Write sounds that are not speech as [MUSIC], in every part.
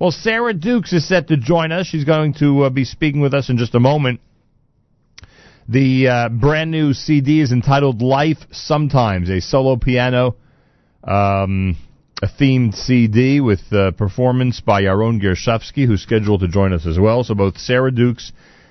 Well, Sarah Dukes is set to join us. She's going to uh, be speaking with us in just a moment. The uh, brand new CD is entitled Life Sometimes, a solo piano, um, a themed CD with uh, performance by Yaron Gershovsky, who's scheduled to join us as well. So both Sarah Dukes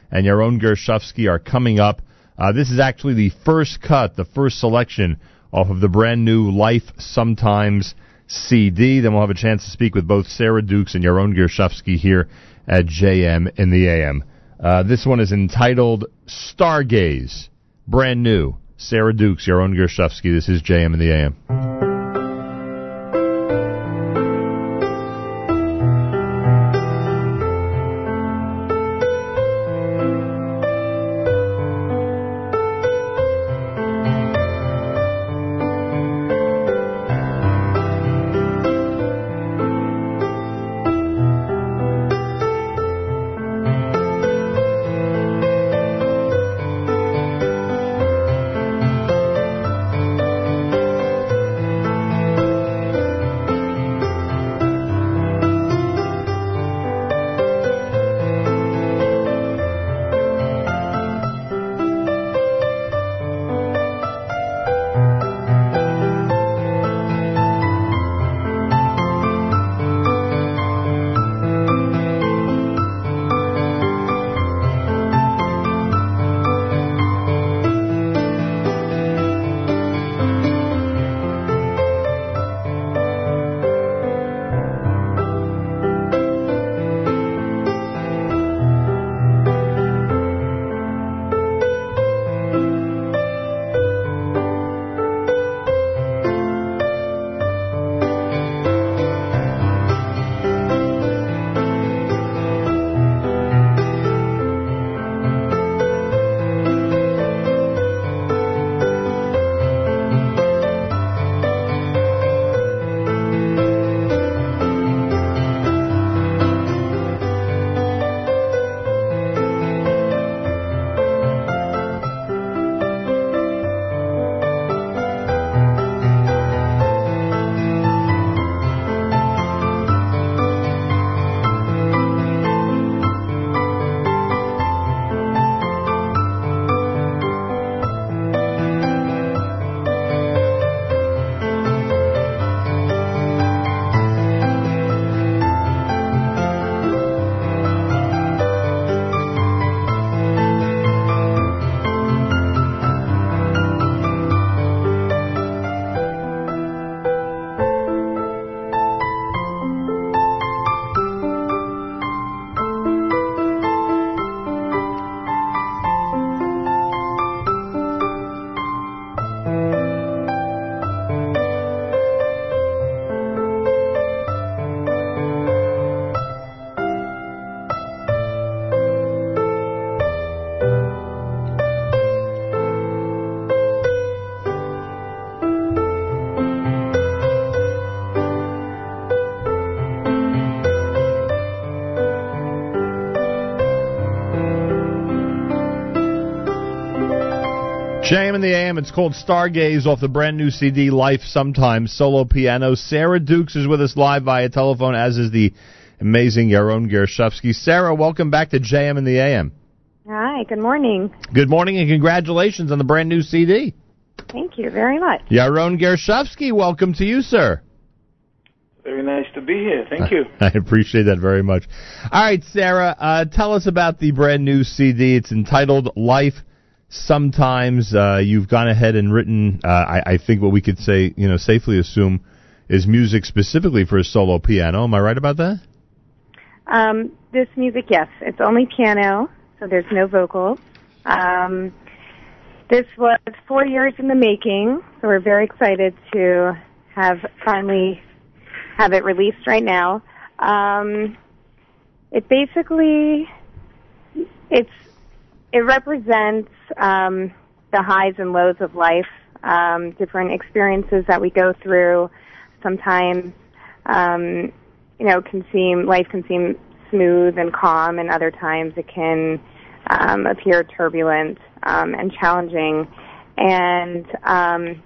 and Yaron Gershovsky are coming up. Uh, this is actually the first cut, the first selection off of the brand new Life Sometimes CD. Then we'll have a chance to speak with both Sarah Dukes and Yaron Gershovsky here at JM in the AM. Uh, this one is entitled Stargaze, brand new. Sarah Dukes, Yaron Gershovsky. This is JM in the AM. JM in the AM. It's called Stargaze off the brand new CD Life Sometimes solo piano. Sarah Dukes is with us live via telephone, as is the amazing Yaron Gershovsky. Sarah, welcome back to JM in the AM. Hi, good morning. Good morning and congratulations on the brand new CD. Thank you very much. Yaron Gershovsky, welcome to you, sir. Very nice to be here. Thank you. [LAUGHS] I appreciate that very much. All right, Sarah, uh, tell us about the brand new CD. It's entitled Life sometimes uh, you've gone ahead and written, uh, I, I, think what we could say, you know, safely assume is music specifically for a solo piano. Am I right about that? Um, this music, yes, it's only piano, so there's no vocals. Um, this was four years in the making, so we're very excited to have finally have it released right now. Um, it basically, it's it represents um, the highs and lows of life, um, different experiences that we go through. Sometimes, um, you know, can seem life can seem smooth and calm, and other times it can um, appear turbulent um, and challenging. And um,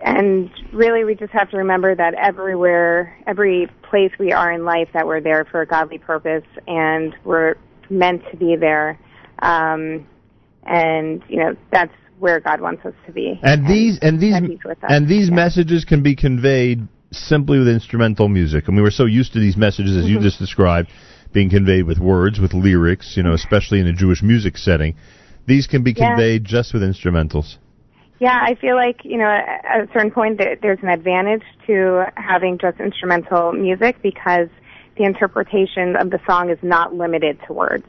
and really we just have to remember that everywhere, every place we are in life, that we're there for a godly purpose, and we're meant to be there. Um, and you know that's where God wants us to be. And these and these with us. and these Yeah. messages can be conveyed simply with instrumental music. And we were so used to these messages as you Mm-hmm. just described being conveyed with words, with lyrics, you know, especially in a Jewish music setting. These can be Yeah. conveyed just with instrumentals. Yeah, I feel like you know at at a certain point there, there's an advantage to having just instrumental music because the interpretation of the song is not limited to words.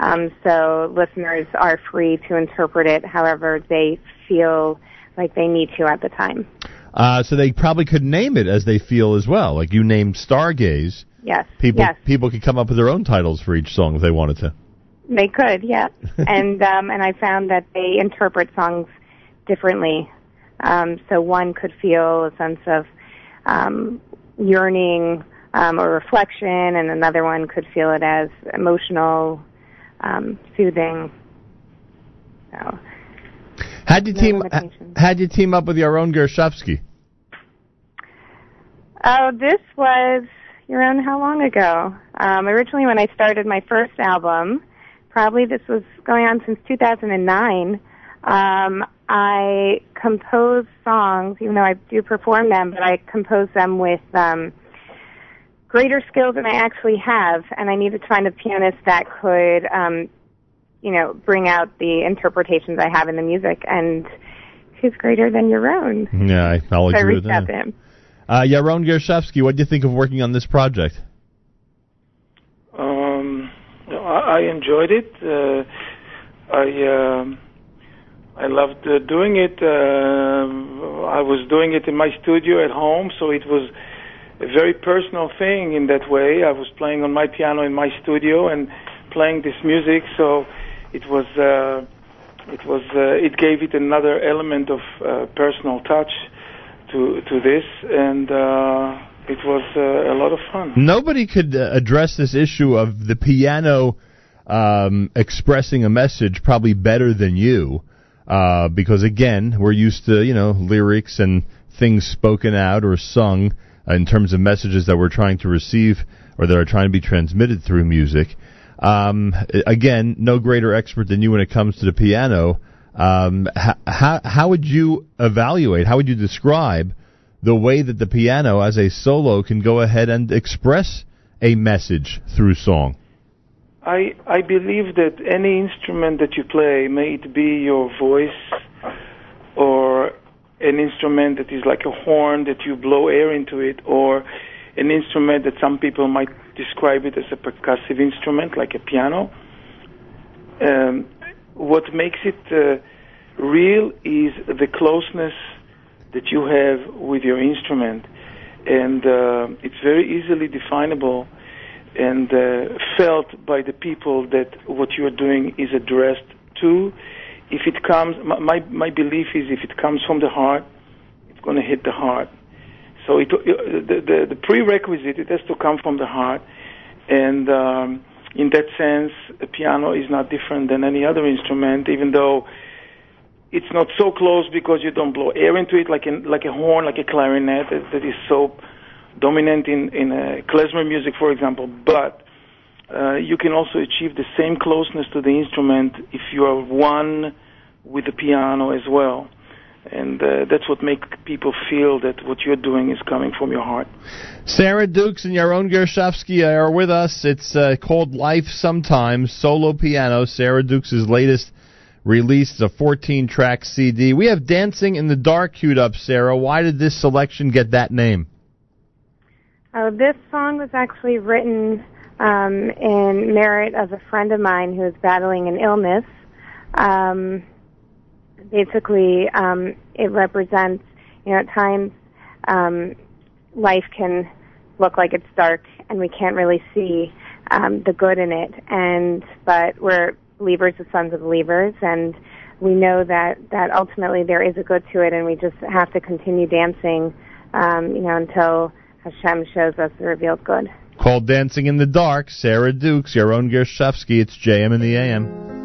Um, so listeners are free to interpret it however they feel like they need to at the time. Uh, so they probably could name it as they feel as well. Like you named Stargaze. Yes. People Yes. people could come up with their own titles for each song if they wanted to. They could, yeah. [LAUGHS] and um, and I found that they interpret songs differently. Um, so one could feel a sense of um, yearning um, or reflection, and another one could feel it as emotional, um, soothing. So How'd you No team limitations. how'd you team up with Yaron Gershovsky? Oh, this was around how long ago? Um, originally, when I started my first album, probably this was going on since 2009. Um, I compose songs, even though I do perform them, but I compose them with um, greater skills than I actually have, and I needed to find a pianist that could, um, you know, bring out the interpretations I have in the music, and who's greater than Yaron? Yeah, I, I'll So I agree with reached out that. to him. Uh, Yaron Gershovsky, what do you think of working on this project? Um, I, I enjoyed it. Uh, I um, I loved uh, doing it. Uh, I was doing it in my studio at home, so it was a very personal thing in that way. I was playing on my piano in my studio and playing this music, so it was uh, it was uh, it gave it another element of uh, personal touch to to this, and uh, it was uh, a lot of fun. Nobody could uh, address this issue of the piano um, expressing a message probably better than you, uh, because again, we're used to you know lyrics and things spoken out or sung in terms of messages that we're trying to receive or that are trying to be transmitted through music. Um, again, no greater expert than you when it comes to the piano. Um, how how would you evaluate? How would you describe the way that the piano, as a solo, can go ahead and express a message through song? I I believe that any instrument that you play, may it be your voice or an instrument that is like a horn that you blow air into it, or an instrument that some people might describe it as a percussive instrument, like a piano. Um, what makes it uh, real is the closeness that you have with your instrument, and uh, it's very easily definable and uh, felt by the people that what you are doing is addressed to. If it comes, my my, belief is if it comes from the heart, it's going to hit the heart. So it, the, the the prerequisite it has to come from the heart, and um, in that sense, a piano is not different than any other instrument, even though it's not so close because you don't blow air into it like a, like a horn, like a clarinet that, that is so dominant in in uh, klezmer music, for example. But uh, you can also achieve the same closeness to the instrument if you are one with the piano as well, and uh, that's what makes people feel that what you're doing is coming from your heart. Sarah Dukes and Yaron Gershovsky are with us. It's uh, called Life Sometimes, solo piano. Sarah Dukes' latest release is a 14-track CD. We have Dancing in the Dark queued up, Sarah. Why did this selection get that name? Oh, this song was actually written um, in merit of a friend of mine who is battling an illness. Um, basically, um, it represents, you know, at times um, life can look like it's dark and we can't really see um, the good in it. And but we're believers, the sons of believers, and we know that that ultimately there is a good to it, and we just have to continue dancing, um, you know, until Hashem shows us the revealed good. Called Dancing in the Dark, Sarah Dukes, Yaron Gershovsky. It's JM in the AM.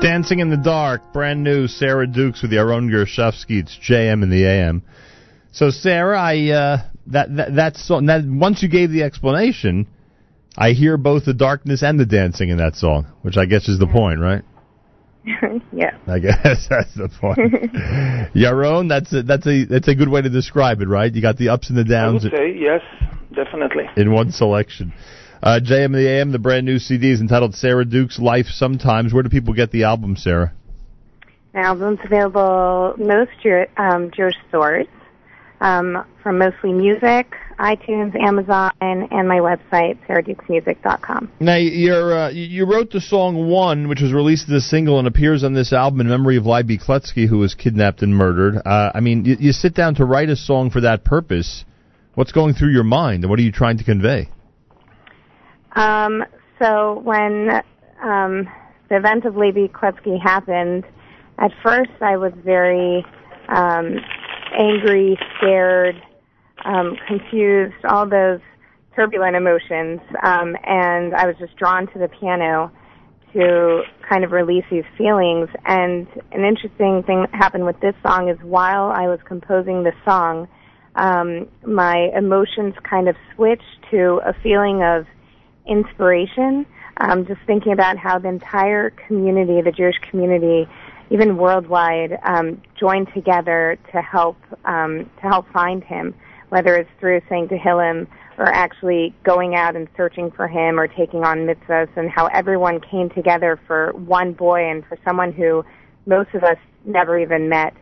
Dancing in the Dark, brand new Sarah Dukes with Yaron Gershovsky. It's JM in the AM. So Sarah, I uh, that that that song. That once you gave the explanation, I hear both the darkness and the dancing in that song, which I guess is the point, right? [LAUGHS] yeah. I guess [LAUGHS] that's the point. [LAUGHS] Yaron, that's a, that's a that's a good way to describe it, right? You got the ups and the I downs would say yes, definitely. in one selection. Uh, JM in the AM, the brand new CD is entitled Sarah Duke's Life Sometimes. Where do people get the album, Sarah? The album's available most Jew- um, Jewish stores, um, from mostly music, iTunes, Amazon, and my website, sarahdukesmusic.com. Now, you're, uh, you wrote the song One, which was released as a single and appears on this album in memory of Leiby Kletzky, who was kidnapped and murdered. Uh, I mean, you, you sit down to write a song for that purpose. What's going through your mind, and what are you trying to convey? Um, so when um, the event of Leiby Kletzky happened, at first I was very um, angry, scared, um, confused, all those turbulent emotions, um, and I was just drawn to the piano to kind of release these feelings. And an interesting thing that happened with this song is while I was composing the song, um, my emotions kind of switched to a feeling of inspiration. Um, just thinking about how the entire community, the Jewish community, even worldwide, um, joined together to help um, to help find him, whether it's through saying Tehillim or actually going out and searching for him or taking on mitzvahs, and how everyone came together for one boy and for someone who most of us never even met.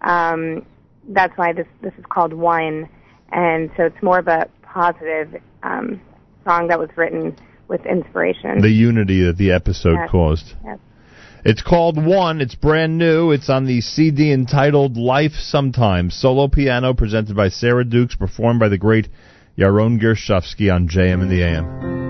Um, that's why this this is called One, and so it's more of a positive um, song that was written with inspiration. The unity that the episode Yes. caused. Yes. It's called One. It's brand new. It's on the CD entitled Life Sometimes. Solo piano presented by Sarah Dukes, performed by the great Yaron Gershovsky on JM in the AM.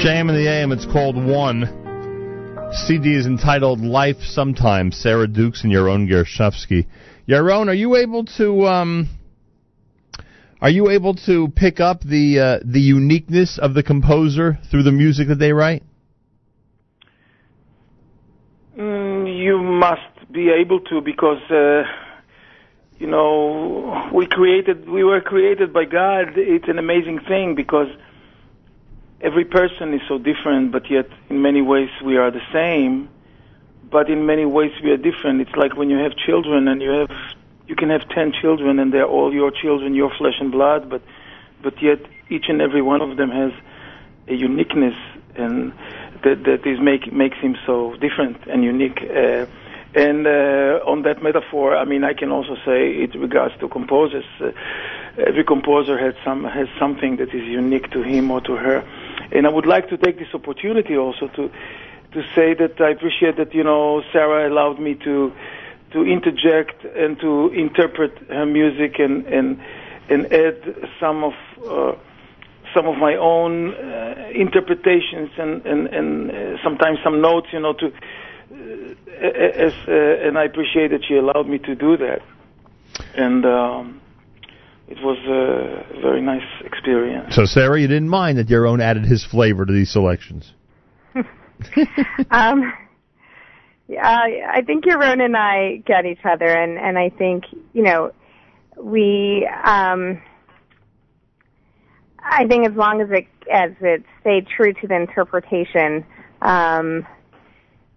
JM in the AM, it's called One. CD is entitled Life Sometimes, Sarah Dukes and Yaron Gershovsky. Yaron, are you able to um, are you able to pick up the uh, the uniqueness of the composer through the music that they write? Mm, you must be able to because uh, you know we created we were created by God. It's an amazing thing because every person is so different, but yet in many ways we are the same. But in many ways we are different. It's like when you have children and you have you can have ten children and they're all your children, your flesh and blood, but but yet each and every one of them has a uniqueness and that that is make makes him so different and unique. Uh, and uh, on that metaphor, I mean, I can also say it regards to composers. Uh, every composer has some has something that is unique to him or to her. And I would like to take this opportunity also to to say that I appreciate that you know Sarah allowed me to to interject and to interpret her music and and and add some of uh, some of my own uh, interpretations and and and uh, sometimes some notes you know to uh, as uh, and I appreciate that she allowed me to do that. And um, it was a very nice experience. So, Sarah, you didn't mind that Yaron added his flavor to these selections? [LAUGHS] um, yeah, I think Yaron and I get each other, and and I think you know we. Um, I think as long as it as it stayed true to the interpretation, um,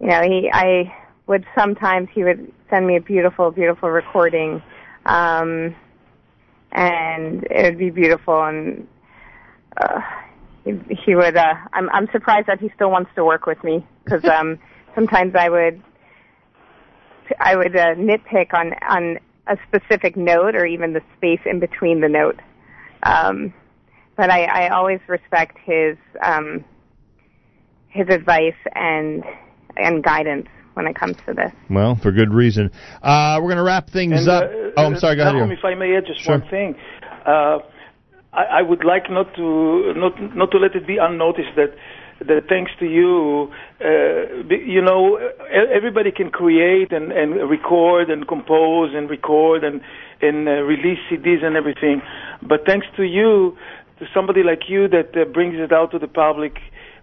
you know, he I would sometimes he would send me a beautiful, beautiful recording. Um, and it would be beautiful. And uh, he, he would. Uh, I'm I'm surprised that he still wants to work with me because um, [LAUGHS] sometimes I would I would uh, nitpick on on a specific note or even the space in between the note. Um, but I, I always respect his um, his advice and and guidance when it comes to this. Well, for good reason. Uh, we're going to wrap things And, up. uh, oh, I'm sorry. Go ahead. Nahum, Yaron. if I may add just Sure. one thing, uh, I, I would like not to not not to let it be unnoticed that that thanks to you, uh, you know, everybody can create and, and record and compose and record and and uh, release CDs and everything, but thanks to you, to somebody like you that uh, brings it out to the public,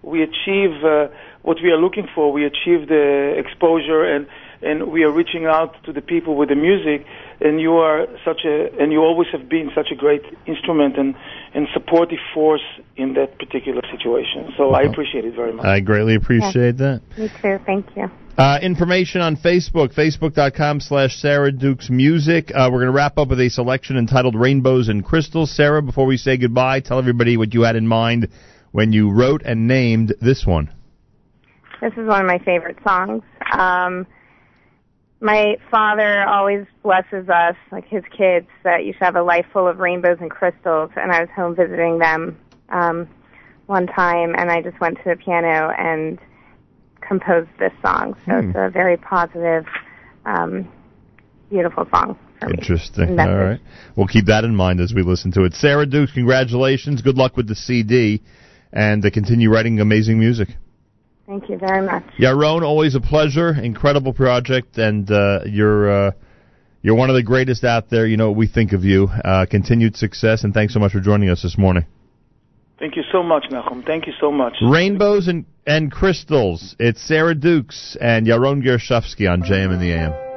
we achieve uh, what we are looking for. We achieve the exposure and and we are reaching out to the people with the music and you are such a and you always have been such a great instrument and and supportive force in that particular situation so i appreciate it very much I greatly appreciate that. Me too. Thank you. Uh, information on Facebook, facebook.com slash Sarah Dukes Music. Uh, we're going to wrap up with a selection entitled Rainbows and Crystals. Sarah, before we say goodbye, tell everybody what you had in mind when you wrote and named this one. This is one of my favorite songs. Um, my father always blesses us, like his kids, that you should have a life full of rainbows and crystals. And I was home visiting them um, one time, and I just went to the piano and composed this song. So Hmm. it's a very positive, um, beautiful song for. Interesting. All right. We'll keep that in mind as we listen to it. Sarah Dukes, congratulations. Good luck with the CD and to continue writing amazing music. Thank you very much. Yaron, always a pleasure. Incredible project, and uh, you're uh, you're one of the greatest out there. You know what we think of you. Uh, continued success, and thanks so much for joining us this morning. thank you so much Nahum. thank you so much Rainbows and and crystals. It's Sarah Dukes and Yaron Gershovsky on JM in the AM.